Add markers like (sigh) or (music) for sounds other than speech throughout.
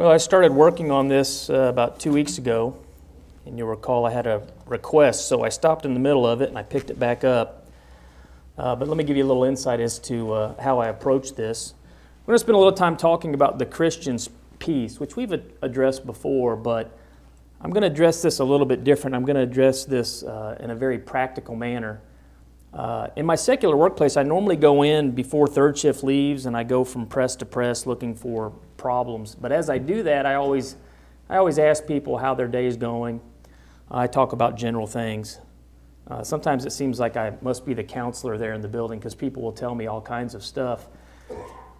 Well, I started working on this uh, about two weeks ago, and you'll recall I had a request, so I stopped in the middle of it and I picked it back up. Uh, but let me give you a little insight as to uh, how I approach this. We're going to spend a little time talking about the Christian's peace, which we've addressed before, but I'm going to address this a little bit different. I'm going to address this uh, in a very practical manner. Uh, in my secular workplace, I normally go in before third shift leaves and I go from press to press looking for problems. But as I do that, I always, I always ask people how their day is going. I talk about general things. Uh, sometimes it seems like I must be the counselor there in the building because people will tell me all kinds of stuff.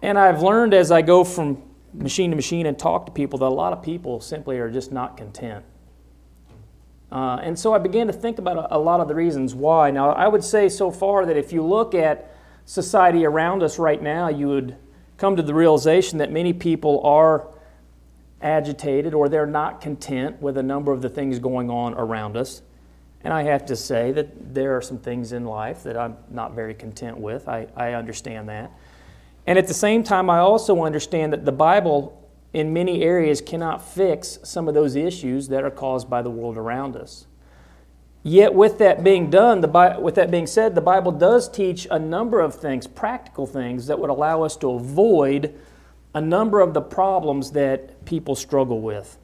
And I've learned as I go from machine to machine and talk to people that a lot of people simply are just not content. Uh, and so I began to think about a, a, lot of the reasons why. Now, I would say so far that if you look at society around us right now, you would come to the realization that many people are agitated or they're not content with a number of the things going on around us. And I have to say that there are some things in life that I'm not very content with. I, I understand that. And at the same time, I also understand that the Bible in many areas cannot fix some of those issues that are caused by the world around us. Yet, with that being done, the, with that being said, the Bible does teach a number of things, practical things, that would allow us to avoid a number of the problems that people struggle with.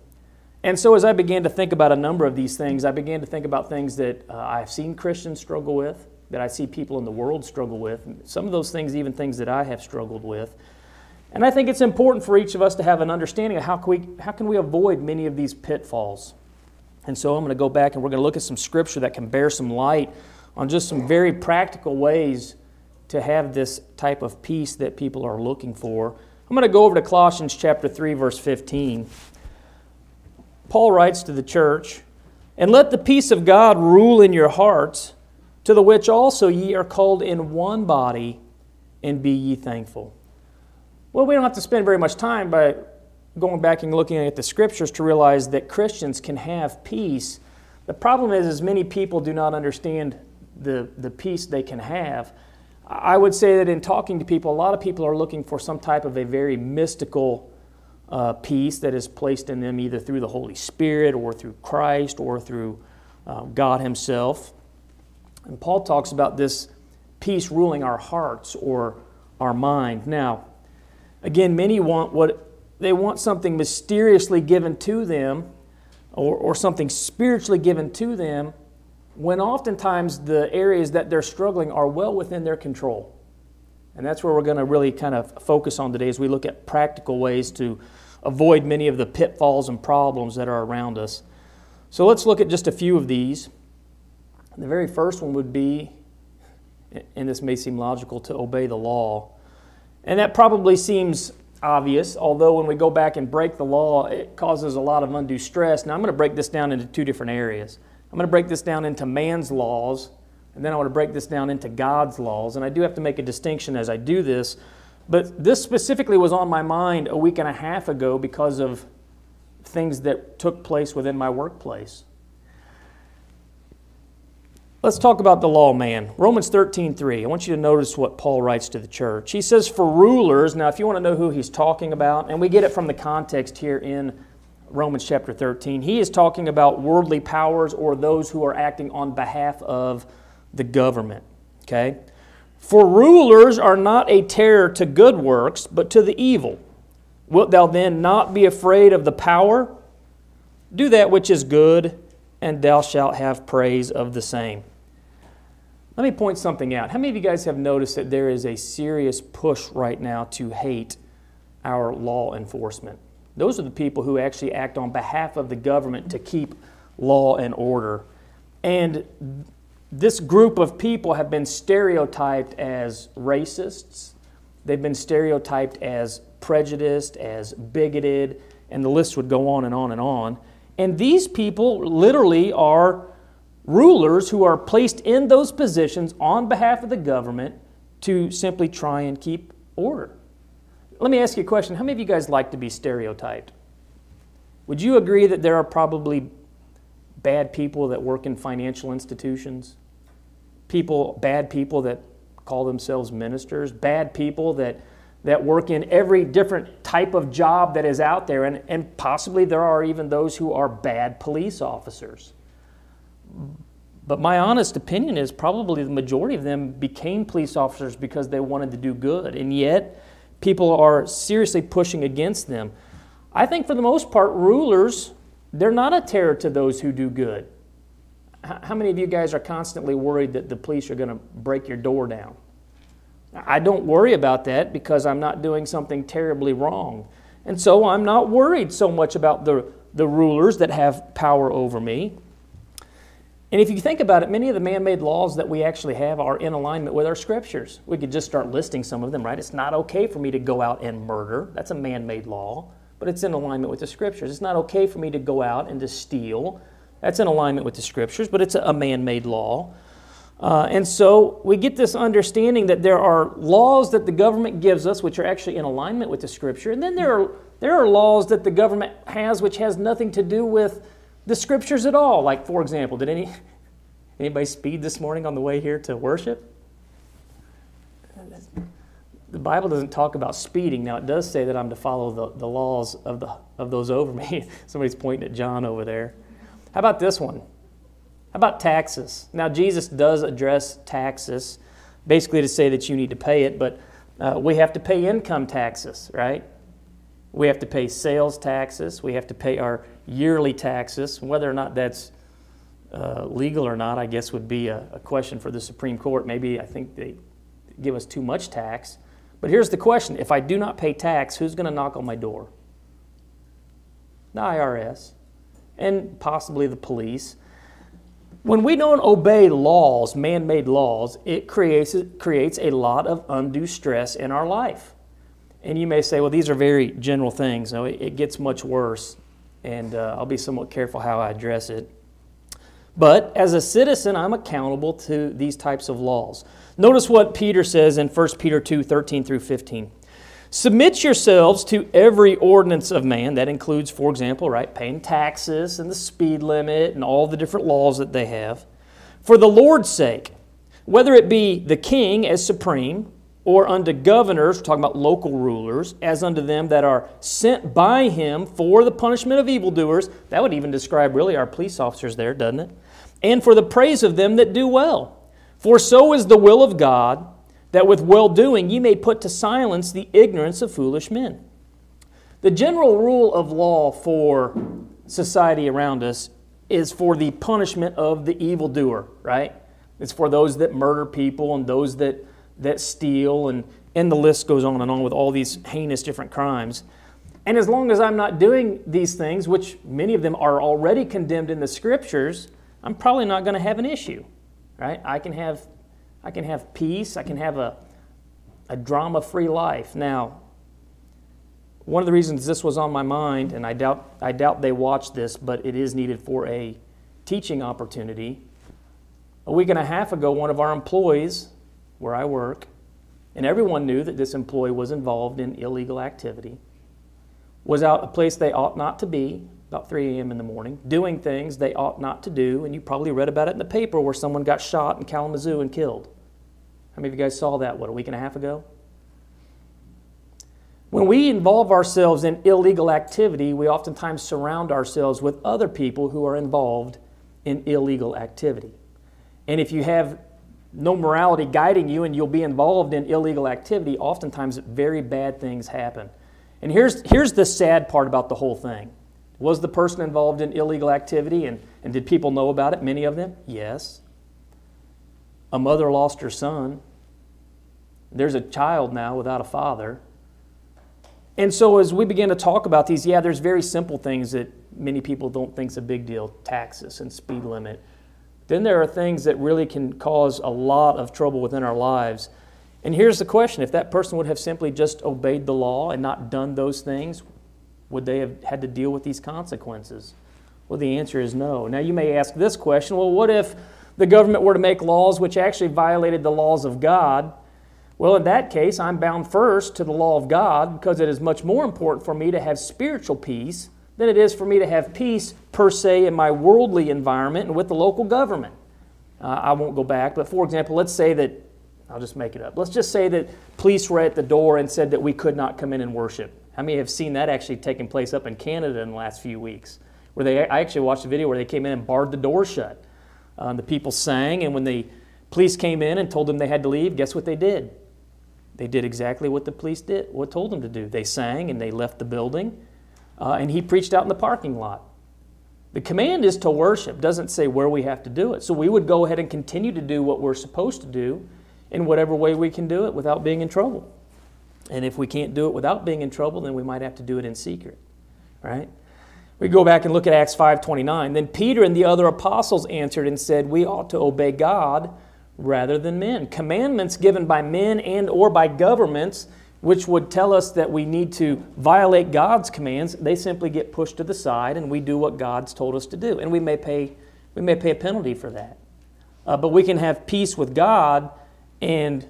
And so, as I began to think about a number of these things, I began to think about things that uh, I've seen Christians struggle with, that I see people in the world struggle with, some of those things, even things that I have struggled with. And I think it's important for each of us to have an understanding of how can we, how can we avoid many of these pitfalls. And so I'm going to go back and we're going to look at some scripture that can bear some light on just some very practical ways to have this type of peace that people are looking for. I'm going to go over to Colossians chapter 3 verse 15. Paul writes to the church, "And let the peace of God rule in your hearts, to the which also ye are called in one body, and be ye thankful." Well, we don't have to spend very much time by going back and looking at the scriptures to realize that Christians can have peace. The problem is, is many people do not understand the, the peace they can have. I would say that in talking to people, a lot of people are looking for some type of a very mystical uh, peace that is placed in them either through the Holy Spirit or through Christ or through uh, God Himself. And Paul talks about this peace ruling our hearts or our mind. Now, Again, many want what they want something mysteriously given to them or, or something spiritually given to them when oftentimes the areas that they're struggling are well within their control. And that's where we're going to really kind of focus on today as we look at practical ways to avoid many of the pitfalls and problems that are around us. So let's look at just a few of these. The very first one would be, and this may seem logical, to obey the law. And that probably seems obvious, although when we go back and break the law, it causes a lot of undue stress. Now, I'm going to break this down into two different areas. I'm going to break this down into man's laws, and then I want to break this down into God's laws. And I do have to make a distinction as I do this. But this specifically was on my mind a week and a half ago because of things that took place within my workplace. Let's talk about the law man. Romans 13, 3. I want you to notice what Paul writes to the church. He says, For rulers, now if you want to know who he's talking about, and we get it from the context here in Romans chapter 13, he is talking about worldly powers or those who are acting on behalf of the government. Okay? For rulers are not a terror to good works, but to the evil. Wilt thou then not be afraid of the power? Do that which is good and thou shalt have praise of the same. Let me point something out. How many of you guys have noticed that there is a serious push right now to hate our law enforcement? Those are the people who actually act on behalf of the government to keep law and order. And this group of people have been stereotyped as racists, they've been stereotyped as prejudiced, as bigoted, and the list would go on and on and on. And these people literally are rulers who are placed in those positions on behalf of the government to simply try and keep order. Let me ask you a question. How many of you guys like to be stereotyped? Would you agree that there are probably bad people that work in financial institutions? People, bad people that call themselves ministers, bad people that that work in every different type of job that is out there, and, and possibly there are even those who are bad police officers. But my honest opinion is probably the majority of them became police officers because they wanted to do good, and yet people are seriously pushing against them. I think for the most part, rulers, they're not a terror to those who do good. How many of you guys are constantly worried that the police are going to break your door down? I don't worry about that because I'm not doing something terribly wrong. And so I'm not worried so much about the, the rulers that have power over me. And if you think about it, many of the man made laws that we actually have are in alignment with our scriptures. We could just start listing some of them, right? It's not okay for me to go out and murder. That's a man made law, but it's in alignment with the scriptures. It's not okay for me to go out and to steal. That's in alignment with the scriptures, but it's a man made law. Uh, and so we get this understanding that there are laws that the government gives us which are actually in alignment with the scripture. And then there are, there are laws that the government has which has nothing to do with the scriptures at all. Like, for example, did any, (laughs) anybody speed this morning on the way here to worship? The Bible doesn't talk about speeding. Now, it does say that I'm to follow the, the laws of, the, of those over me. (laughs) Somebody's pointing at John over there. How about this one? How about taxes? Now, Jesus does address taxes, basically to say that you need to pay it, but uh, we have to pay income taxes, right? We have to pay sales taxes. We have to pay our yearly taxes. Whether or not that's uh, legal or not, I guess, would be a, a question for the Supreme Court. Maybe I think they give us too much tax. But here's the question if I do not pay tax, who's going to knock on my door? The IRS and possibly the police. When we don't obey laws, man made laws, it creates, creates a lot of undue stress in our life. And you may say, well, these are very general things. No, it, it gets much worse, and uh, I'll be somewhat careful how I address it. But as a citizen, I'm accountable to these types of laws. Notice what Peter says in 1 Peter 2 13 through 15. Submit yourselves to every ordinance of man. That includes, for example, right, paying taxes and the speed limit and all the different laws that they have. For the Lord's sake, whether it be the king as supreme, or unto governors, we're talking about local rulers, as unto them that are sent by him for the punishment of evildoers. That would even describe really our police officers there, doesn't it? And for the praise of them that do well. For so is the will of God that with well doing ye may put to silence the ignorance of foolish men. The general rule of law for society around us is for the punishment of the evildoer, right? It's for those that murder people and those that, that steal, and, and the list goes on and on with all these heinous different crimes. And as long as I'm not doing these things, which many of them are already condemned in the scriptures, I'm probably not going to have an issue, right? I can have I can have peace. I can have a, a drama free life. Now, one of the reasons this was on my mind, and I doubt, I doubt they watched this, but it is needed for a teaching opportunity. A week and a half ago, one of our employees, where I work, and everyone knew that this employee was involved in illegal activity, was out a place they ought not to be, about 3 a.m. in the morning, doing things they ought not to do, and you probably read about it in the paper where someone got shot in Kalamazoo and killed. How many of you guys saw that, what, a week and a half ago? When we involve ourselves in illegal activity, we oftentimes surround ourselves with other people who are involved in illegal activity. And if you have no morality guiding you and you'll be involved in illegal activity, oftentimes very bad things happen. And here's, here's the sad part about the whole thing. Was the person involved in illegal activity and, and did people know about it? Many of them? Yes. A mother lost her son. There's a child now without a father. And so as we begin to talk about these, yeah, there's very simple things that many people don't think is a big deal, taxes and speed limit. Then there are things that really can cause a lot of trouble within our lives. And here's the question if that person would have simply just obeyed the law and not done those things, would they have had to deal with these consequences? Well, the answer is no. Now, you may ask this question well, what if the government were to make laws which actually violated the laws of God? Well, in that case, I'm bound first to the law of God because it is much more important for me to have spiritual peace than it is for me to have peace per se in my worldly environment and with the local government. Uh, I won't go back, but for example, let's say that I'll just make it up. Let's just say that police were at the door and said that we could not come in and worship. How many have seen that actually taking place up in Canada in the last few weeks? Where they, I actually watched a video where they came in and barred the door shut. Um, the people sang, and when the police came in and told them they had to leave, guess what they did? They did exactly what the police did, what told them to do. They sang and they left the building, uh, and he preached out in the parking lot. The command is to worship, doesn't say where we have to do it. So we would go ahead and continue to do what we're supposed to do in whatever way we can do it without being in trouble. And if we can't do it without being in trouble, then we might have to do it in secret. Right? We go back and look at Acts 5:29. Then Peter and the other apostles answered and said, "We ought to obey God rather than men. Commandments given by men and or by governments which would tell us that we need to violate God's commands, they simply get pushed to the side and we do what God's told us to do. And we may pay, we may pay a penalty for that. Uh, but we can have peace with God and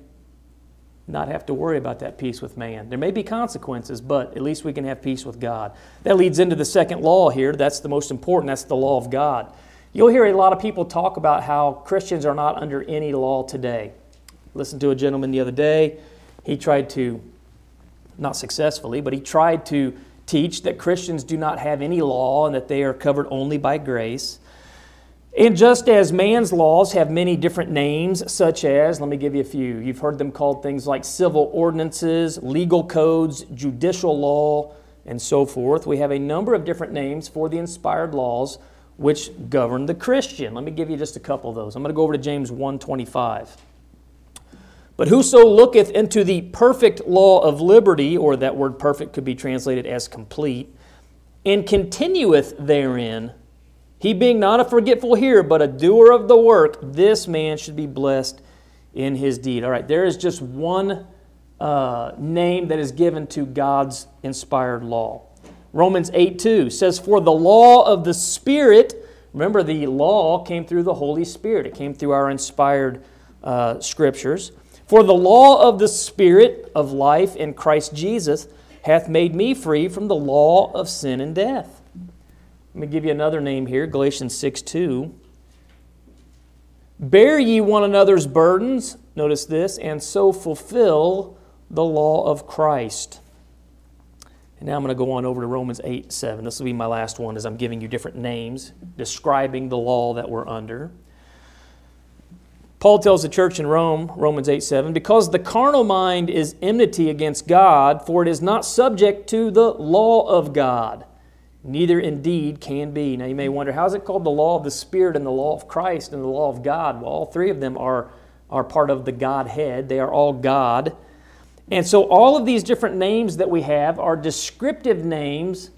not have to worry about that peace with man. There may be consequences, but at least we can have peace with God. That leads into the second law here. That's the most important. That's the law of God. You'll hear a lot of people talk about how Christians are not under any law today. Listen to a gentleman the other day. He tried to not successfully, but he tried to teach that Christians do not have any law and that they are covered only by grace. And just as man's laws have many different names, such as, let me give you a few. You've heard them called things like civil ordinances, legal codes, judicial law, and so forth. We have a number of different names for the inspired laws which govern the Christian. Let me give you just a couple of those. I'm going to go over to James 1:25. But whoso looketh into the perfect law of liberty, or that word perfect could be translated as complete, and continueth therein, he being not a forgetful hearer, but a doer of the work, this man should be blessed in his deed. All right, there is just one uh, name that is given to God's inspired law. Romans 8 2 says, For the law of the Spirit, remember the law came through the Holy Spirit, it came through our inspired uh, scriptures. For the law of the Spirit of life in Christ Jesus hath made me free from the law of sin and death. Let me give you another name here Galatians 6 2. Bear ye one another's burdens, notice this, and so fulfill the law of Christ. And now I'm going to go on over to Romans 8 7. This will be my last one as I'm giving you different names describing the law that we're under. Paul tells the church in Rome, Romans 8 7, because the carnal mind is enmity against God, for it is not subject to the law of God, neither indeed can be. Now you may wonder, how is it called the law of the Spirit and the law of Christ and the law of God? Well, all three of them are, are part of the Godhead, they are all God. And so all of these different names that we have are descriptive names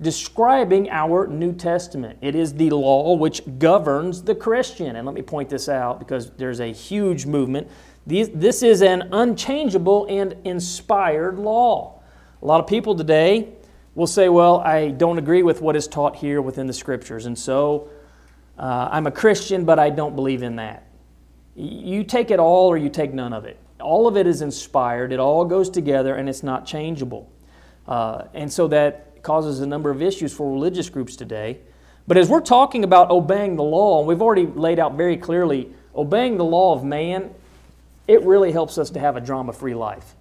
describing our New Testament. It is the law which governs the Christian. And let me point this out because there's a huge movement. This is an unchangeable and inspired law. A lot of people today will say, Well, I don't agree with what is taught here within the Scriptures, and so uh, I'm a Christian, but I don't believe in that. You take it all or you take none of it. All of it is inspired, it all goes together, and it's not changeable. Uh, and so that causes a number of issues for religious groups today. But as we're talking about obeying the law, and we've already laid out very clearly, obeying the law of man, it really helps us to have a drama free life.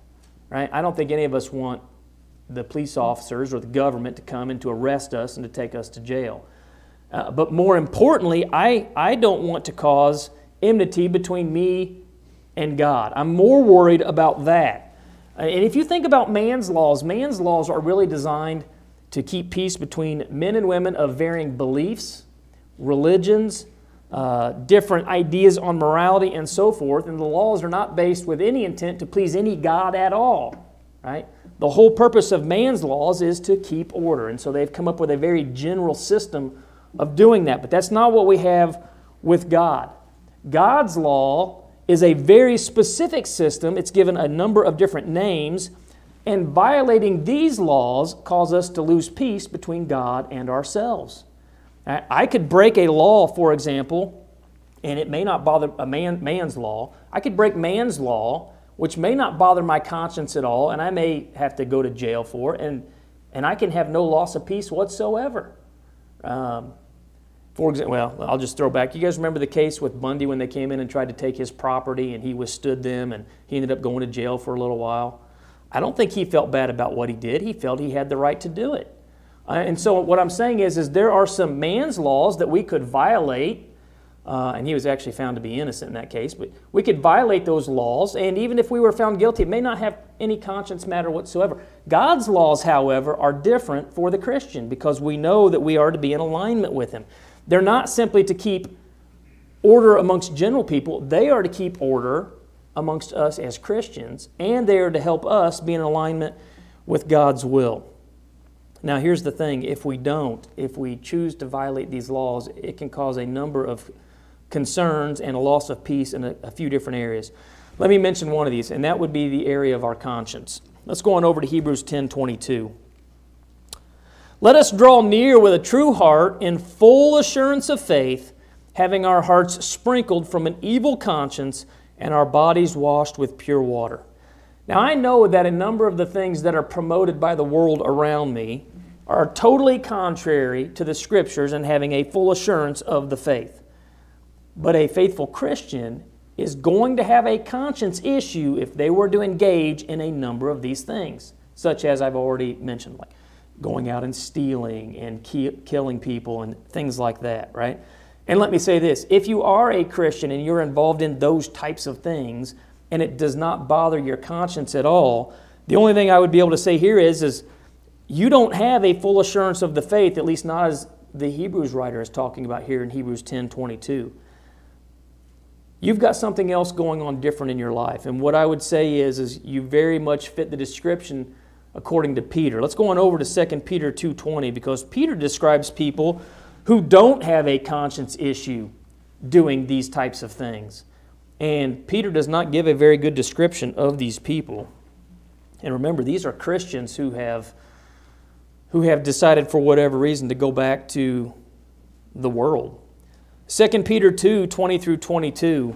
Right? I don't think any of us want the police officers or the government to come and to arrest us and to take us to jail. Uh, but more importantly, I, I don't want to cause enmity between me and God. I'm more worried about that. And if you think about man's laws, man's laws are really designed to keep peace between men and women of varying beliefs, religions, uh, different ideas on morality, and so forth. And the laws are not based with any intent to please any God at all, right? The whole purpose of man's laws is to keep order. And so they've come up with a very general system of doing that. But that's not what we have with God. God's law is a very specific system. It's given a number of different names and violating these laws cause us to lose peace between God and ourselves. I could break a law, for example, and it may not bother a man, man's law. I could break man's law, which may not bother my conscience at all, and I may have to go to jail for it, and, and I can have no loss of peace whatsoever. Um, For example, well, I'll just throw back. You guys remember the case with Bundy when they came in and tried to take his property and he withstood them and he ended up going to jail for a little while? I don't think he felt bad about what he did. He felt he had the right to do it. Uh, and so what I'm saying is, is there are some man's laws that we could violate, uh, and he was actually found to be innocent in that case, but we could violate those laws, and even if we were found guilty, it may not have any conscience matter whatsoever. God's laws, however, are different for the Christian because we know that we are to be in alignment with Him. They're not simply to keep order amongst general people, they are to keep order amongst us as Christians, and they are to help us be in alignment with God's will. Now, here's the thing if we don't, if we choose to violate these laws, it can cause a number of concerns and a loss of peace in a, a few different areas. Let me mention one of these, and that would be the area of our conscience. Let's go on over to Hebrews 10 22. Let us draw near with a true heart in full assurance of faith, having our hearts sprinkled from an evil conscience and our bodies washed with pure water. Now, I know that a number of the things that are promoted by the world around me are totally contrary to the scriptures and having a full assurance of the faith. But a faithful Christian is going to have a conscience issue if they were to engage in a number of these things, such as I've already mentioned, like going out and stealing and killing people and things like that, right? And let me say this if you are a Christian and you're involved in those types of things and it does not bother your conscience at all, the only thing I would be able to say here is, is you don't have a full assurance of the faith, at least not as the Hebrews writer is talking about here in Hebrews 10 22. You've got something else going on different in your life. And what I would say is, is you very much fit the description according to Peter. Let's go on over to 2 Peter 2:20 because Peter describes people who don't have a conscience issue doing these types of things. And Peter does not give a very good description of these people. And remember, these are Christians who have who have decided for whatever reason to go back to the world. 2 Peter 2 20 through 22.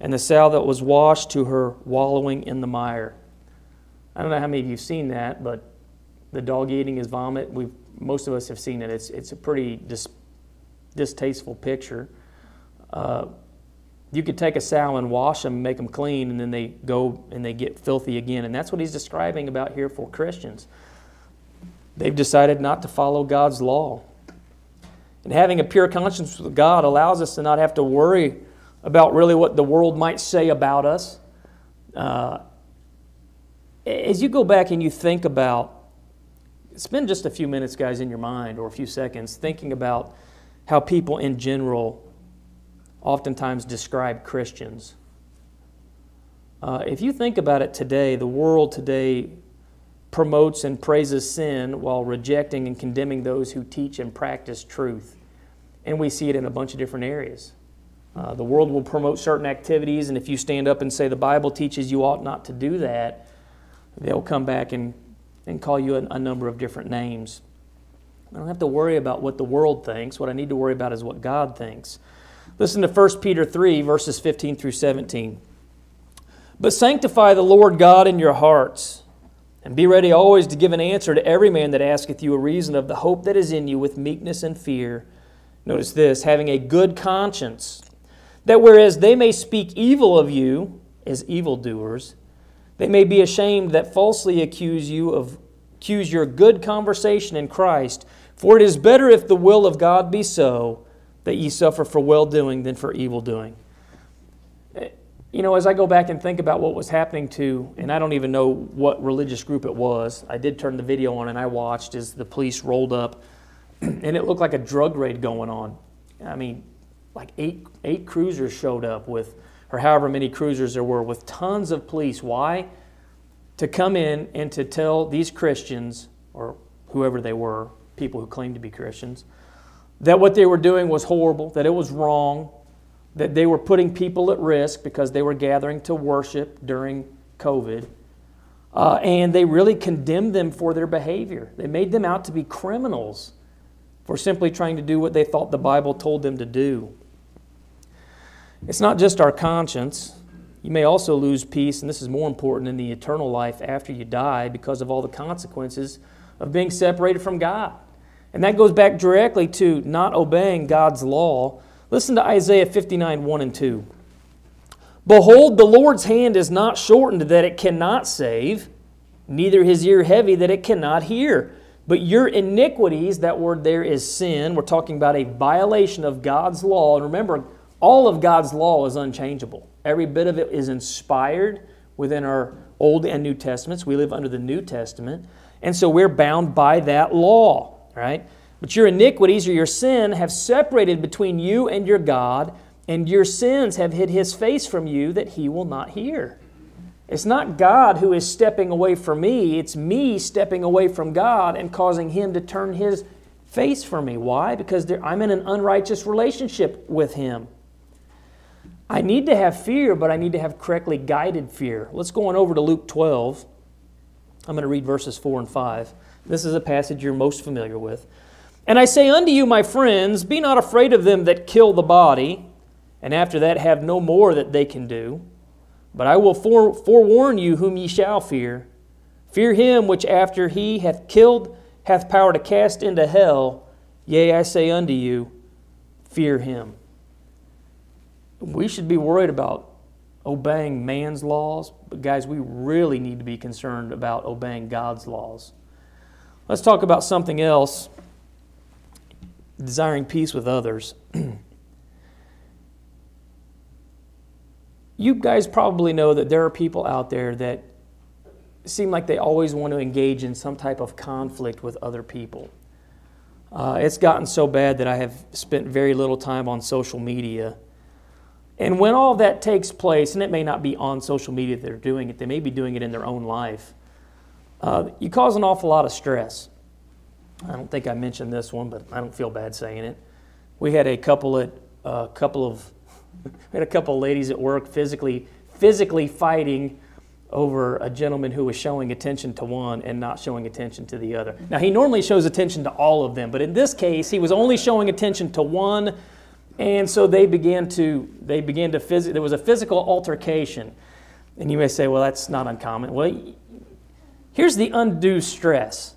and the sow that was washed to her wallowing in the mire. I don't know how many of you have seen that, but the dog eating his vomit, we've most of us have seen it. It's, it's a pretty dis, distasteful picture. Uh, you could take a sow and wash them, make them clean, and then they go and they get filthy again. And that's what he's describing about here for Christians. They've decided not to follow God's law. And having a pure conscience with God allows us to not have to worry about really what the world might say about us. Uh, as you go back and you think about spend just a few minutes, guys, in your mind or a few seconds thinking about how people in general oftentimes describe Christians. Uh, if you think about it today, the world today promotes and praises sin while rejecting and condemning those who teach and practice truth. And we see it in a bunch of different areas. Uh, the world will promote certain activities, and if you stand up and say the Bible teaches you ought not to do that, they'll come back and and call you a, a number of different names. I don't have to worry about what the world thinks. What I need to worry about is what God thinks. Listen to 1 Peter 3, verses 15 through 17. But sanctify the Lord God in your hearts, and be ready always to give an answer to every man that asketh you a reason of the hope that is in you with meekness and fear. Notice this having a good conscience, that whereas they may speak evil of you as evildoers, they may be ashamed that falsely accuse you of accuse your good conversation in Christ. For it is better if the will of God be so that ye suffer for well doing than for evil doing. You know, as I go back and think about what was happening to, and I don't even know what religious group it was, I did turn the video on and I watched as the police rolled up, (clears throat) and it looked like a drug raid going on. I mean, like eight, eight cruisers showed up with or however many cruisers there were, with tons of police. Why? To come in and to tell these Christians, or whoever they were, people who claimed to be Christians, that what they were doing was horrible, that it was wrong, that they were putting people at risk because they were gathering to worship during COVID. Uh, and they really condemned them for their behavior. They made them out to be criminals for simply trying to do what they thought the Bible told them to do. It's not just our conscience. You may also lose peace, and this is more important in the eternal life after you die because of all the consequences of being separated from God. And that goes back directly to not obeying God's law. Listen to Isaiah 59 1 and 2. Behold, the Lord's hand is not shortened that it cannot save, neither his ear heavy that it cannot hear. But your iniquities, that word there is sin. We're talking about a violation of God's law. And remember, all of God's law is unchangeable. Every bit of it is inspired within our Old and New Testaments. We live under the New Testament. And so we're bound by that law, right? But your iniquities or your sin have separated between you and your God, and your sins have hid his face from you that he will not hear. It's not God who is stepping away from me, it's me stepping away from God and causing him to turn his face from me. Why? Because I'm in an unrighteous relationship with him. I need to have fear, but I need to have correctly guided fear. Let's go on over to Luke 12. I'm going to read verses 4 and 5. This is a passage you're most familiar with. And I say unto you, my friends, be not afraid of them that kill the body, and after that have no more that they can do. But I will fore- forewarn you whom ye shall fear. Fear him which after he hath killed hath power to cast into hell. Yea, I say unto you, fear him. We should be worried about obeying man's laws, but guys, we really need to be concerned about obeying God's laws. Let's talk about something else desiring peace with others. (clears throat) you guys probably know that there are people out there that seem like they always want to engage in some type of conflict with other people. Uh, it's gotten so bad that I have spent very little time on social media. And when all that takes place, and it may not be on social media that they're doing it, they may be doing it in their own life, uh, you cause an awful lot of stress. I don't think I mentioned this one, but I don't feel bad saying it. We had a couple of, uh, couple of (laughs) we had a couple of ladies at work physically physically fighting over a gentleman who was showing attention to one and not showing attention to the other. Now he normally shows attention to all of them, but in this case he was only showing attention to one, and so they began to they began to phys- there was a physical altercation. And you may say, well, that's not uncommon. Well, here's the undue stress.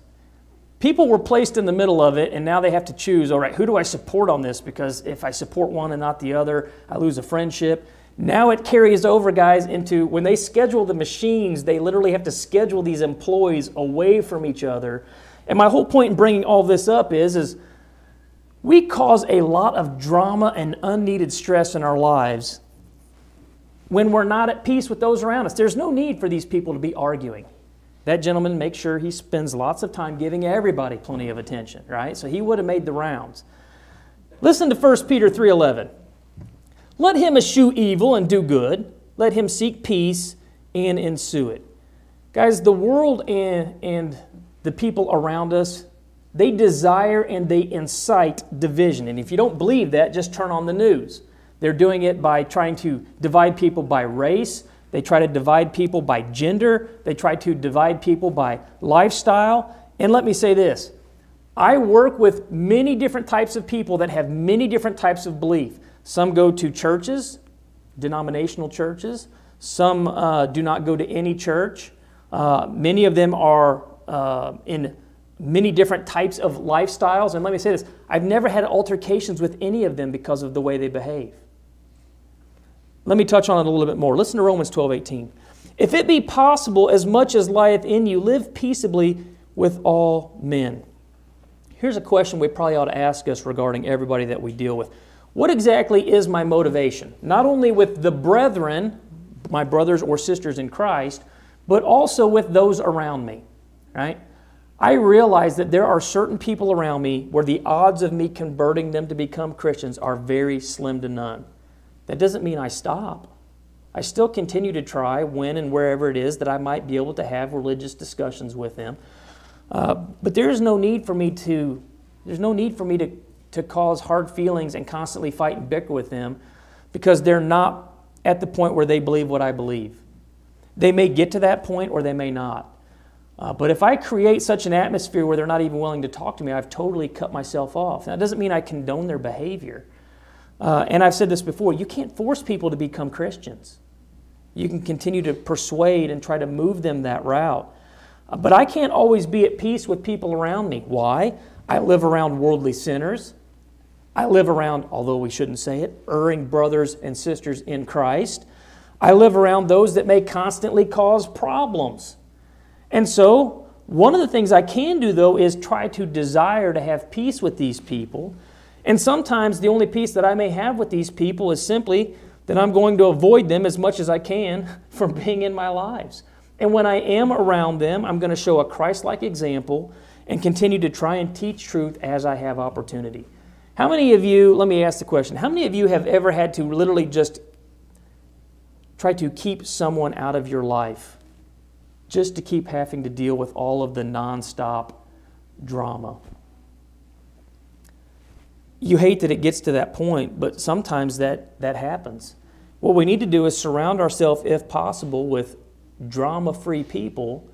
People were placed in the middle of it, and now they have to choose all right, who do I support on this? Because if I support one and not the other, I lose a friendship. Now it carries over, guys, into when they schedule the machines, they literally have to schedule these employees away from each other. And my whole point in bringing all this up is, is we cause a lot of drama and unneeded stress in our lives when we're not at peace with those around us. There's no need for these people to be arguing that gentleman makes sure he spends lots of time giving everybody plenty of attention, right? So he would have made the rounds. Listen to 1 Peter 3:11. Let him eschew evil and do good. Let him seek peace and ensue it. Guys, the world and, and the people around us, they desire and they incite division. And if you don't believe that, just turn on the news. They're doing it by trying to divide people by race, they try to divide people by gender. They try to divide people by lifestyle. And let me say this I work with many different types of people that have many different types of belief. Some go to churches, denominational churches. Some uh, do not go to any church. Uh, many of them are uh, in many different types of lifestyles. And let me say this I've never had altercations with any of them because of the way they behave. Let me touch on it a little bit more. Listen to Romans 12 18. If it be possible, as much as lieth in you, live peaceably with all men. Here's a question we probably ought to ask us regarding everybody that we deal with. What exactly is my motivation? Not only with the brethren, my brothers or sisters in Christ, but also with those around me, right? I realize that there are certain people around me where the odds of me converting them to become Christians are very slim to none. That doesn't mean I stop. I still continue to try when and wherever it is that I might be able to have religious discussions with them. Uh, but there is no need for me to there's no need for me to to cause hard feelings and constantly fight and bicker with them because they're not at the point where they believe what I believe. They may get to that point or they may not. Uh, but if I create such an atmosphere where they're not even willing to talk to me, I've totally cut myself off. That doesn't mean I condone their behavior. Uh, and I've said this before you can't force people to become Christians. You can continue to persuade and try to move them that route. Uh, but I can't always be at peace with people around me. Why? I live around worldly sinners. I live around, although we shouldn't say it, erring brothers and sisters in Christ. I live around those that may constantly cause problems. And so, one of the things I can do, though, is try to desire to have peace with these people. And sometimes the only peace that I may have with these people is simply that I'm going to avoid them as much as I can (laughs) from being in my lives. And when I am around them, I'm going to show a Christ like example and continue to try and teach truth as I have opportunity. How many of you, let me ask the question, how many of you have ever had to literally just try to keep someone out of your life just to keep having to deal with all of the nonstop drama. You hate that it gets to that point, but sometimes that, that happens. What we need to do is surround ourselves, if possible, with drama free people,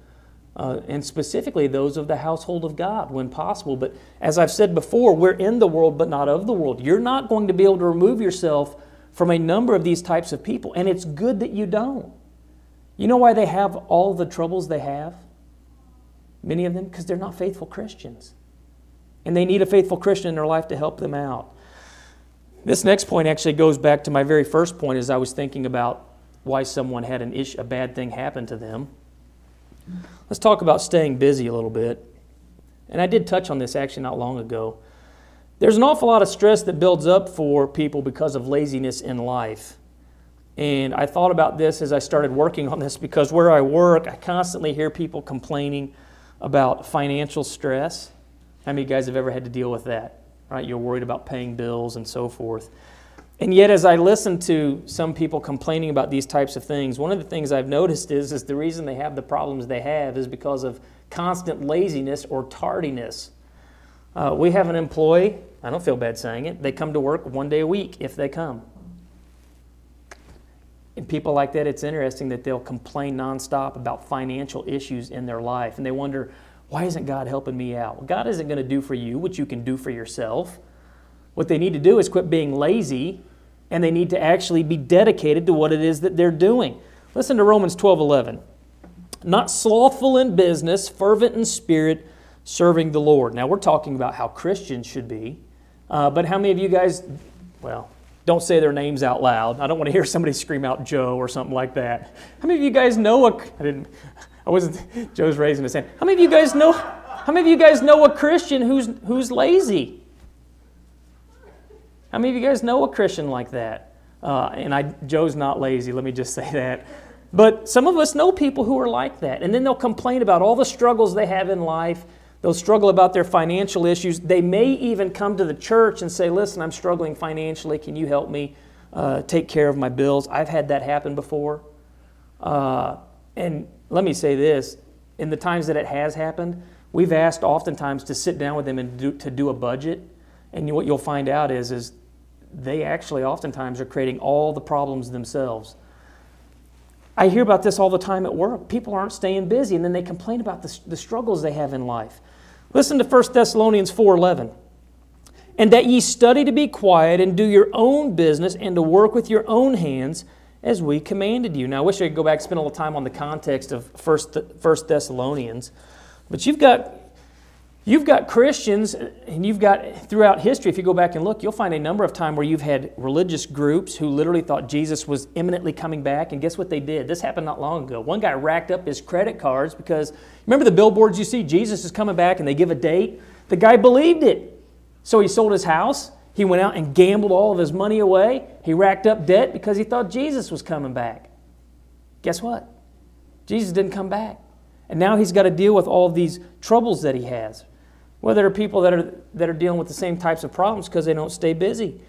uh, and specifically those of the household of God when possible. But as I've said before, we're in the world, but not of the world. You're not going to be able to remove yourself from a number of these types of people, and it's good that you don't. You know why they have all the troubles they have? Many of them? Because they're not faithful Christians. And they need a faithful Christian in their life to help them out. This next point actually goes back to my very first point as I was thinking about why someone had an issue, a bad thing happen to them. Let's talk about staying busy a little bit. And I did touch on this actually not long ago. There's an awful lot of stress that builds up for people because of laziness in life. And I thought about this as I started working on this because where I work, I constantly hear people complaining about financial stress. How many guys have ever had to deal with that? Right? You're worried about paying bills and so forth. And yet, as I listen to some people complaining about these types of things, one of the things I've noticed is, is the reason they have the problems they have is because of constant laziness or tardiness. Uh, we have an employee, I don't feel bad saying it, they come to work one day a week if they come. And people like that, it's interesting that they'll complain nonstop about financial issues in their life. And they wonder, why isn't God helping me out? Well, God isn't going to do for you what you can do for yourself. What they need to do is quit being lazy and they need to actually be dedicated to what it is that they're doing. Listen to Romans 12 11. Not slothful in business, fervent in spirit, serving the Lord. Now, we're talking about how Christians should be, uh, but how many of you guys, well, don't say their names out loud. I don't want to hear somebody scream out Joe or something like that. How many of you guys know a I didn't I wasn't (laughs) Joe's raising his hand. How many of you guys know how many of you guys know a Christian who's who's lazy? How many of you guys know a Christian like that? Uh, and I Joe's not lazy, let me just say that. But some of us know people who are like that. And then they'll complain about all the struggles they have in life They'll struggle about their financial issues. They may even come to the church and say, Listen, I'm struggling financially. Can you help me uh, take care of my bills? I've had that happen before. Uh, and let me say this in the times that it has happened, we've asked oftentimes to sit down with them and do, to do a budget. And what you'll find out is, is they actually oftentimes are creating all the problems themselves. I hear about this all the time at work. People aren't staying busy, and then they complain about the, the struggles they have in life. Listen to 1 Thessalonians 4:11. And that ye study to be quiet and do your own business and to work with your own hands as we commanded you. Now, I wish I could go back and spend a little time on the context of 1 Thessalonians. But you've got You've got Christians, and you've got throughout history, if you go back and look, you'll find a number of times where you've had religious groups who literally thought Jesus was imminently coming back. And guess what they did? This happened not long ago. One guy racked up his credit cards because remember the billboards you see, Jesus is coming back, and they give a date? The guy believed it. So he sold his house. He went out and gambled all of his money away. He racked up debt because he thought Jesus was coming back. Guess what? Jesus didn't come back. And now he's got to deal with all these troubles that he has. Well, there are people that are, that are dealing with the same types of problems because they don't stay busy.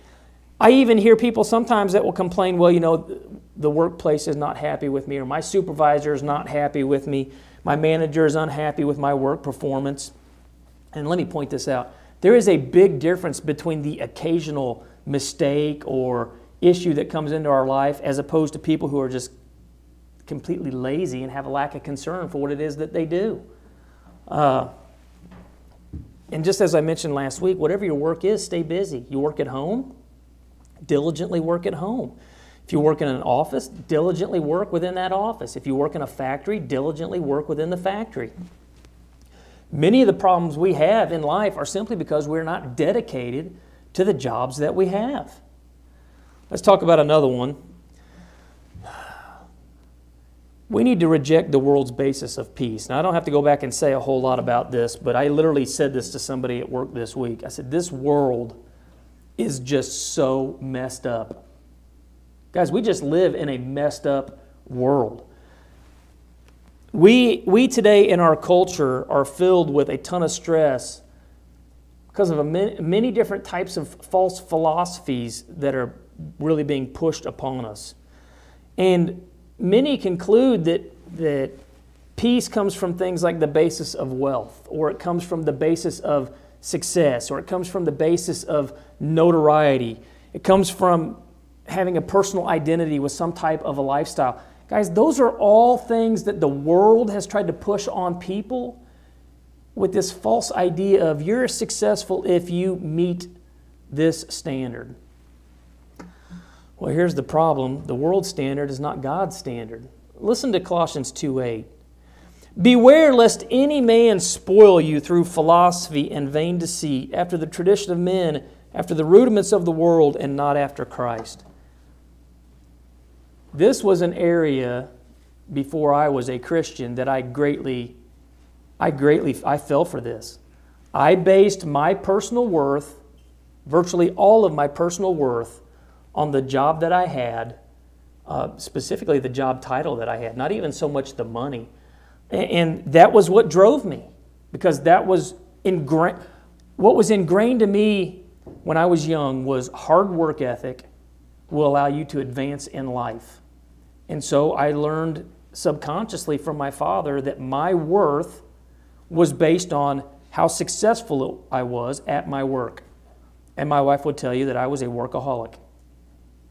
I even hear people sometimes that will complain, well, you know, the workplace is not happy with me, or my supervisor is not happy with me, my manager is unhappy with my work performance. And let me point this out There is a big difference between the occasional mistake or issue that comes into our life as opposed to people who are just completely lazy and have a lack of concern for what it is that they do. Uh, and just as I mentioned last week, whatever your work is, stay busy. You work at home, diligently work at home. If you work in an office, diligently work within that office. If you work in a factory, diligently work within the factory. Many of the problems we have in life are simply because we're not dedicated to the jobs that we have. Let's talk about another one. We need to reject the world's basis of peace. Now, I don't have to go back and say a whole lot about this, but I literally said this to somebody at work this week. I said, This world is just so messed up. Guys, we just live in a messed up world. We, we today in our culture are filled with a ton of stress because of many, many different types of false philosophies that are really being pushed upon us. And many conclude that, that peace comes from things like the basis of wealth, or it comes from the basis of success, or it comes from the basis of notoriety. It comes from having a personal identity with some type of a lifestyle. Guys, those are all things that the world has tried to push on people with this false idea of you're successful if you meet this standard. Well, here's the problem the world standard is not God's standard. Listen to Colossians 2 8. Beware lest any man spoil you through philosophy and vain deceit, after the tradition of men, after the rudiments of the world, and not after Christ. This was an area before I was a Christian that I greatly, I greatly, I fell for this. I based my personal worth, virtually all of my personal worth, on the job that I had, uh, specifically the job title that I had, not even so much the money. And that was what drove me because that was ingrained. What was ingrained to me when I was young was hard work ethic will allow you to advance in life. And so I learned subconsciously from my father that my worth was based on how successful I was at my work. And my wife would tell you that I was a workaholic.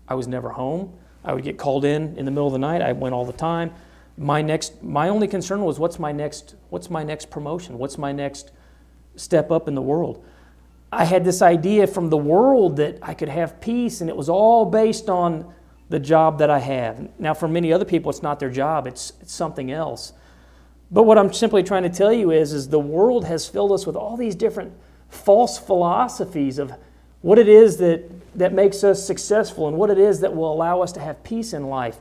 I was never home. I would get called in in the middle of the night. I went all the time. My next my only concern was what's my next what's my next promotion? What's my next step up in the world? I had this idea from the world that I could have peace and it was all based on the job that I have. Now, for many other people, it's not their job, it's, it's something else. But what I'm simply trying to tell you is, is the world has filled us with all these different false philosophies of what it is that, that makes us successful and what it is that will allow us to have peace in life.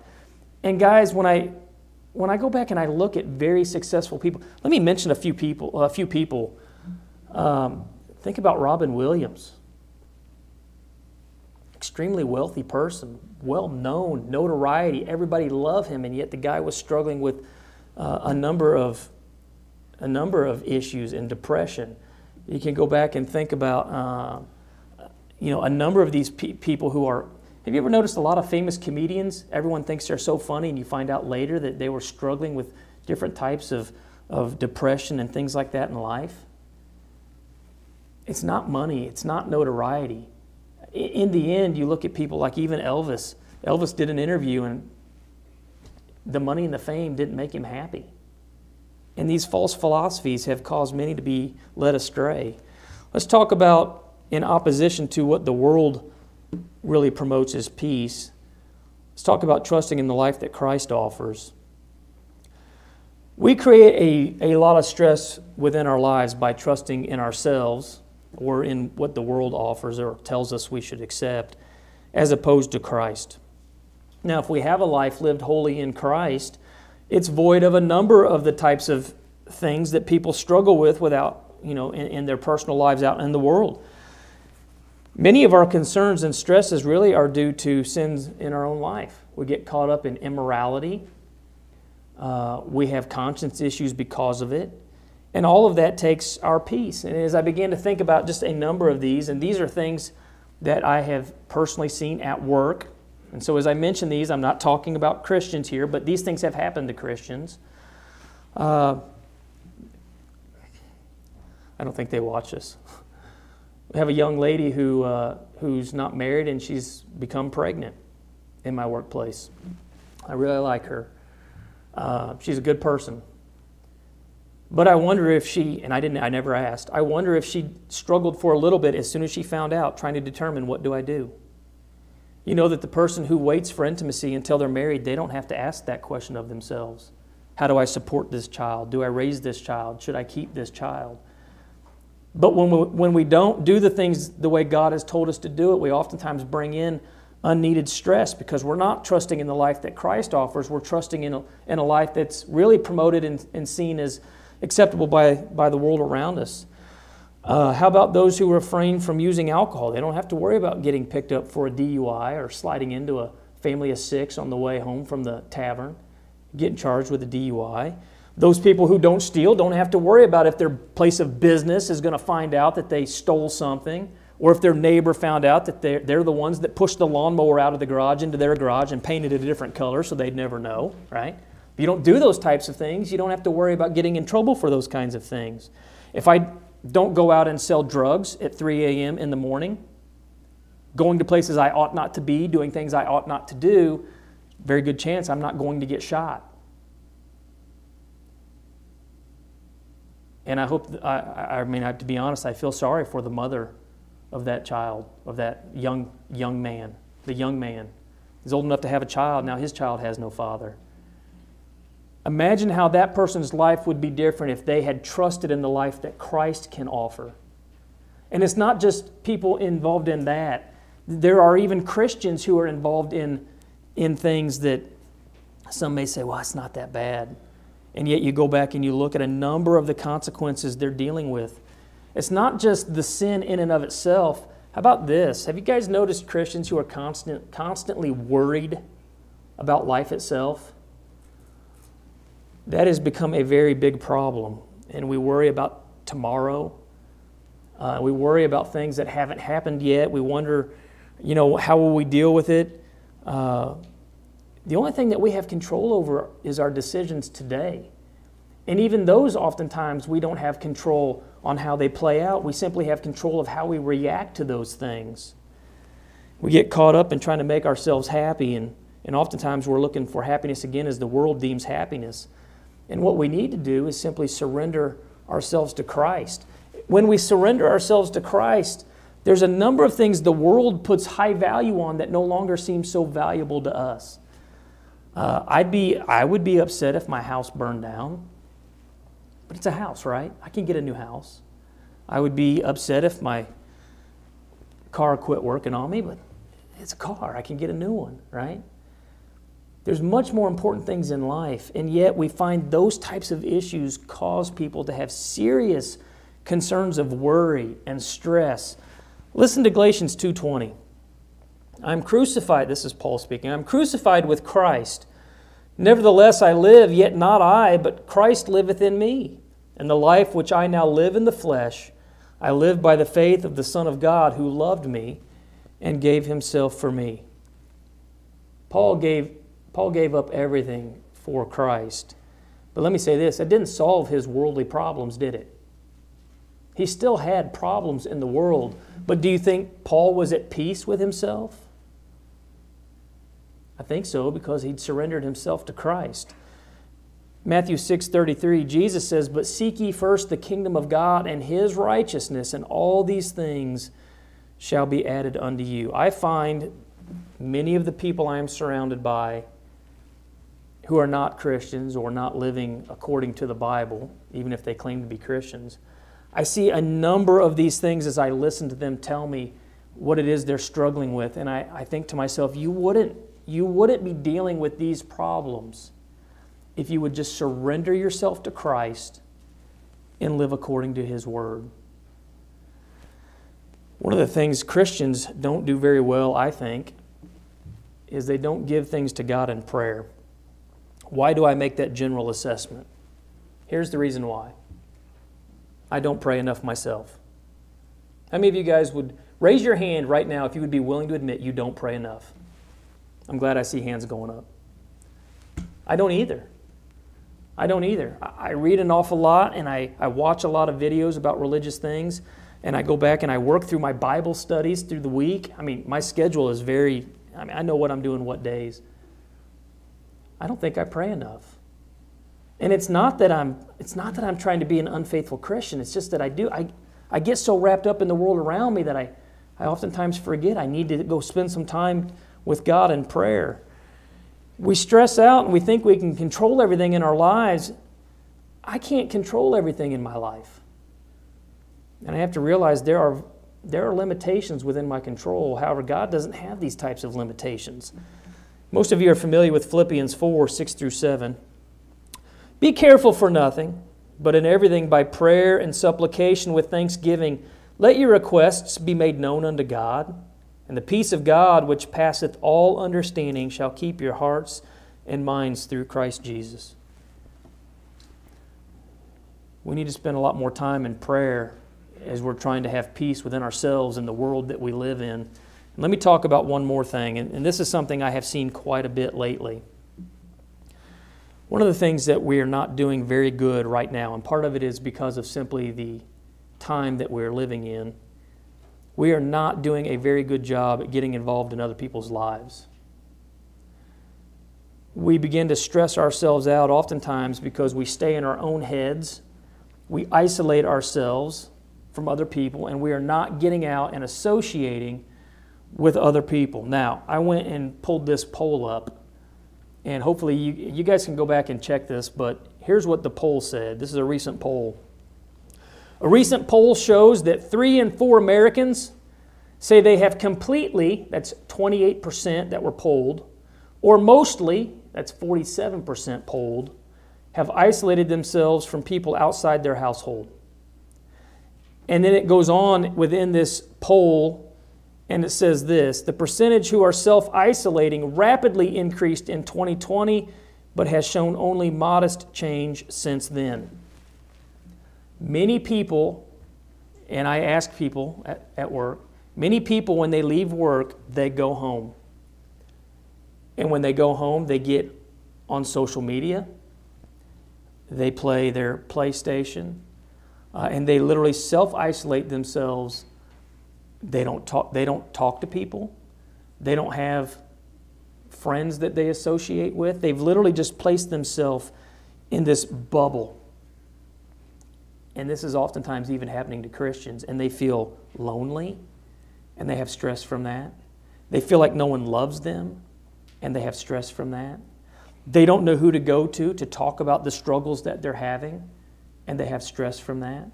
And guys, when I when I go back and I look at very successful people, let me mention a few people. A few people. Um, think about Robin Williams extremely wealthy person, well known, notoriety. Everybody loved him, and yet the guy was struggling with uh, a number of a number of issues and depression. You can go back and think about uh, you know a number of these pe- people who are. Have you ever noticed a lot of famous comedians? Everyone thinks they're so funny, and you find out later that they were struggling with different types of, of depression and things like that in life. It's not money, it's not notoriety in the end, you look at people like even Elvis. Elvis did an interview, and the money and the fame didn't make him happy. And these false philosophies have caused many to be led astray. Let's talk about, in opposition to what the world really promotes as peace, let's talk about trusting in the life that Christ offers. We create a, a lot of stress within our lives by trusting in ourselves or in what the world offers or tells us we should accept, as opposed to Christ. Now, if we have a life lived wholly in Christ, it's void of a number of the types of things that people struggle with without, you know, in, in their personal lives out in the world. Many of our concerns and stresses really are due to sins in our own life. We get caught up in immorality. Uh, we have conscience issues because of it. And all of that takes our peace. And as I began to think about just a number of these, and these are things that I have personally seen at work. And so as I mention these, I'm not talking about Christians here, but these things have happened to Christians. Uh, I don't think they watch us. (laughs) Have a young lady who, uh, who's not married and she's become pregnant in my workplace. I really like her. Uh, she's a good person. But I wonder if she, and I didn't, I never asked, I wonder if she struggled for a little bit as soon as she found out, trying to determine what do I do. You know that the person who waits for intimacy until they're married, they don't have to ask that question of themselves. How do I support this child? Do I raise this child? Should I keep this child? But when we, when we don't do the things the way God has told us to do it, we oftentimes bring in unneeded stress because we're not trusting in the life that Christ offers. We're trusting in a, in a life that's really promoted and, and seen as acceptable by, by the world around us. Uh, how about those who refrain from using alcohol? They don't have to worry about getting picked up for a DUI or sliding into a family of six on the way home from the tavern, getting charged with a DUI. Those people who don't steal don't have to worry about if their place of business is going to find out that they stole something or if their neighbor found out that they're, they're the ones that pushed the lawnmower out of the garage into their garage and painted it a different color so they'd never know, right? If you don't do those types of things, you don't have to worry about getting in trouble for those kinds of things. If I don't go out and sell drugs at 3 a.m. in the morning, going to places I ought not to be, doing things I ought not to do, very good chance I'm not going to get shot. And I hope, I, I mean, I, to be honest, I feel sorry for the mother of that child, of that young, young man. The young man is old enough to have a child, now his child has no father. Imagine how that person's life would be different if they had trusted in the life that Christ can offer. And it's not just people involved in that. There are even Christians who are involved in, in things that some may say, well, it's not that bad. And yet you go back and you look at a number of the consequences they're dealing with. It's not just the sin in and of itself. How about this? Have you guys noticed Christians who are constant, constantly worried about life itself? That has become a very big problem. And we worry about tomorrow. Uh, we worry about things that haven't happened yet. We wonder, you know, how will we deal with it? Uh, the only thing that we have control over is our decisions today. And even those, oftentimes, we don't have control on how they play out. We simply have control of how we react to those things. We get caught up in trying to make ourselves happy, and, and oftentimes we're looking for happiness again as the world deems happiness. And what we need to do is simply surrender ourselves to Christ. When we surrender ourselves to Christ, there's a number of things the world puts high value on that no longer seem so valuable to us. Uh, I'd be, I would be upset if my house burned down, but it's a house, right? I can get a new house. I would be upset if my car quit working on me, but it's a car. I can get a new one, right? There's much more important things in life, and yet we find those types of issues cause people to have serious concerns of worry and stress. Listen to Galatians 2:20. I'm crucified, this is Paul speaking. I'm crucified with Christ. Nevertheless, I live, yet not I, but Christ liveth in me. And the life which I now live in the flesh, I live by the faith of the Son of God who loved me and gave himself for me. Paul gave, Paul gave up everything for Christ. But let me say this it didn't solve his worldly problems, did it? He still had problems in the world. But do you think Paul was at peace with himself? I think so because he'd surrendered himself to Christ. Matthew 6:33 Jesus says, "But seek ye first the kingdom of God and his righteousness, and all these things shall be added unto you." I find many of the people I am surrounded by who are not Christians or not living according to the Bible, even if they claim to be Christians, I see a number of these things as I listen to them tell me what it is they're struggling with. And I, I think to myself, you wouldn't you wouldn't be dealing with these problems if you would just surrender yourself to Christ and live according to His Word. One of the things Christians don't do very well, I think, is they don't give things to God in prayer. Why do I make that general assessment? Here's the reason why I don't pray enough myself. How many of you guys would raise your hand right now if you would be willing to admit you don't pray enough? I'm glad I see hands going up. I don't either. I don't either. I read an awful lot and I, I watch a lot of videos about religious things. and I go back and I work through my Bible studies through the week. I mean, my schedule is very, I mean, I know what I'm doing what days. I don't think I pray enough. And it's not that I'm it's not that I'm trying to be an unfaithful Christian. It's just that I do I I get so wrapped up in the world around me that I I oftentimes forget I need to go spend some time with God in prayer. We stress out and we think we can control everything in our lives. I can't control everything in my life. And I have to realize there are, there are limitations within my control. However, God doesn't have these types of limitations. Most of you are familiar with Philippians 4 6 through 7. Be careful for nothing, but in everything by prayer and supplication with thanksgiving, let your requests be made known unto God. And the peace of God, which passeth all understanding, shall keep your hearts and minds through Christ Jesus. We need to spend a lot more time in prayer as we're trying to have peace within ourselves and the world that we live in. And let me talk about one more thing, and, and this is something I have seen quite a bit lately. One of the things that we are not doing very good right now, and part of it is because of simply the time that we're living in, we are not doing a very good job at getting involved in other people's lives. We begin to stress ourselves out oftentimes because we stay in our own heads, we isolate ourselves from other people, and we are not getting out and associating with other people. Now, I went and pulled this poll up, and hopefully you, you guys can go back and check this, but here's what the poll said. This is a recent poll. A recent poll shows that three in four Americans say they have completely, that's 28% that were polled, or mostly, that's 47% polled, have isolated themselves from people outside their household. And then it goes on within this poll, and it says this the percentage who are self isolating rapidly increased in 2020, but has shown only modest change since then. Many people, and I ask people at, at work, many people, when they leave work, they go home. And when they go home, they get on social media, they play their PlayStation, uh, and they literally self isolate themselves. They don't talk. They don't talk to people. They don't have friends that they associate with. They've literally just placed themselves in this bubble. And this is oftentimes even happening to Christians, and they feel lonely, and they have stress from that. They feel like no one loves them, and they have stress from that. They don't know who to go to to talk about the struggles that they're having and they have stress from that.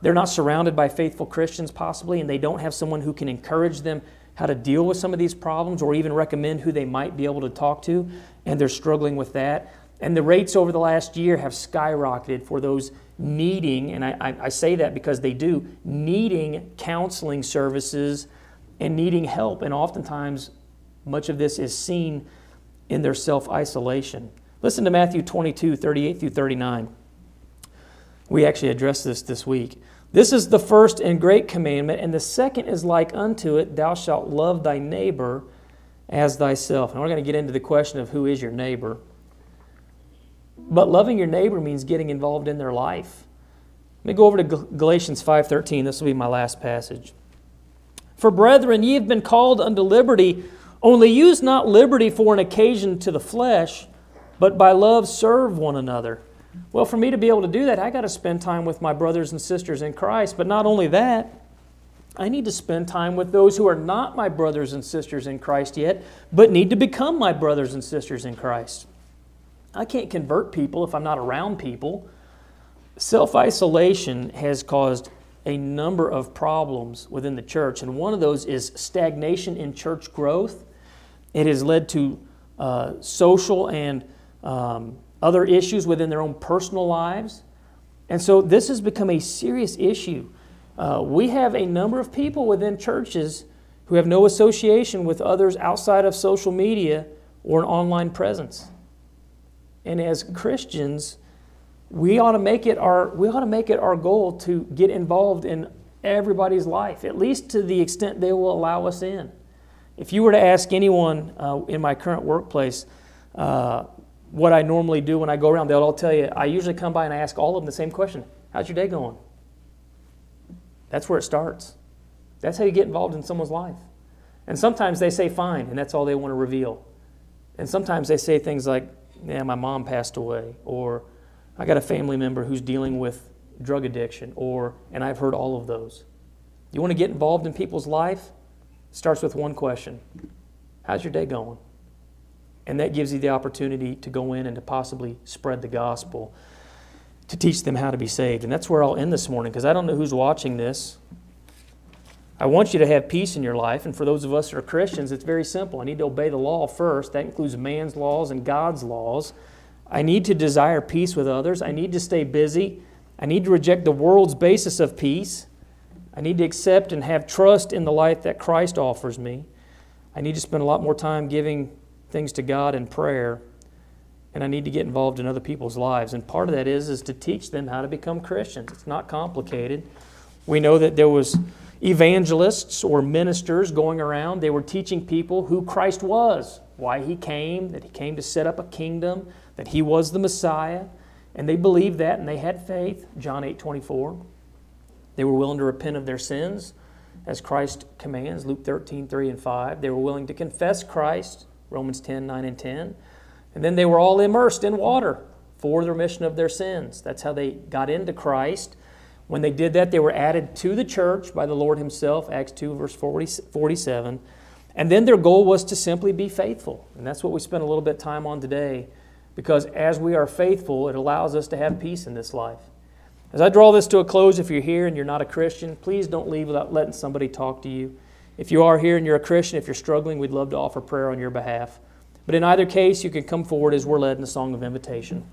They're not surrounded by faithful Christians, possibly, and they don't have someone who can encourage them how to deal with some of these problems or even recommend who they might be able to talk to, and they're struggling with that. And the rates over the last year have skyrocketed for those needing, and I, I, say that because they do, needing counseling services and needing help. And oftentimes, much of this is seen in their self isolation. Listen to Matthew 22 38 through 39. We actually addressed this this week. This is the first and great commandment, and the second is like unto it Thou shalt love thy neighbor as thyself. And we're going to get into the question of who is your neighbor. But loving your neighbor means getting involved in their life. Let me go over to Galatians 5:13. This will be my last passage. For brethren, ye have been called unto liberty, only use not liberty for an occasion to the flesh, but by love serve one another. Well, for me to be able to do that, I got to spend time with my brothers and sisters in Christ. But not only that, I need to spend time with those who are not my brothers and sisters in Christ yet, but need to become my brothers and sisters in Christ. I can't convert people if I'm not around people. Self isolation has caused a number of problems within the church, and one of those is stagnation in church growth. It has led to uh, social and um, other issues within their own personal lives. And so this has become a serious issue. Uh, we have a number of people within churches who have no association with others outside of social media or an online presence. And as Christians, we ought to make it our we ought to make it our goal to get involved in everybody's life, at least to the extent they will allow us in. If you were to ask anyone uh, in my current workplace, uh, what I normally do when I go around, they'll all tell you, I usually come by and I ask all of them the same question How's your day going? That's where it starts. That's how you get involved in someone's life. And sometimes they say fine, and that's all they want to reveal. And sometimes they say things like, yeah, my mom passed away, or I got a family member who's dealing with drug addiction, or, and I've heard all of those. You want to get involved in people's life? Starts with one question How's your day going? And that gives you the opportunity to go in and to possibly spread the gospel, to teach them how to be saved. And that's where I'll end this morning because I don't know who's watching this. I want you to have peace in your life. And for those of us that are Christians, it's very simple. I need to obey the law first. That includes man's laws and God's laws. I need to desire peace with others. I need to stay busy. I need to reject the world's basis of peace. I need to accept and have trust in the life that Christ offers me. I need to spend a lot more time giving things to God in prayer. And I need to get involved in other people's lives. And part of that is, is to teach them how to become Christians. It's not complicated. We know that there was evangelists or ministers going around. They were teaching people who Christ was, why he came, that he came to set up a kingdom, that he was the Messiah. And they believed that and they had faith. John 8 24. They were willing to repent of their sins as Christ commands, Luke 13 3 and 5. They were willing to confess Christ, Romans 10 9 and 10. And then they were all immersed in water for the remission of their sins. That's how they got into Christ. When they did that, they were added to the church by the Lord Himself, Acts 2, verse 40, 47. And then their goal was to simply be faithful. And that's what we spent a little bit of time on today, because as we are faithful, it allows us to have peace in this life. As I draw this to a close, if you're here and you're not a Christian, please don't leave without letting somebody talk to you. If you are here and you're a Christian, if you're struggling, we'd love to offer prayer on your behalf. But in either case, you can come forward as we're led in the song of invitation.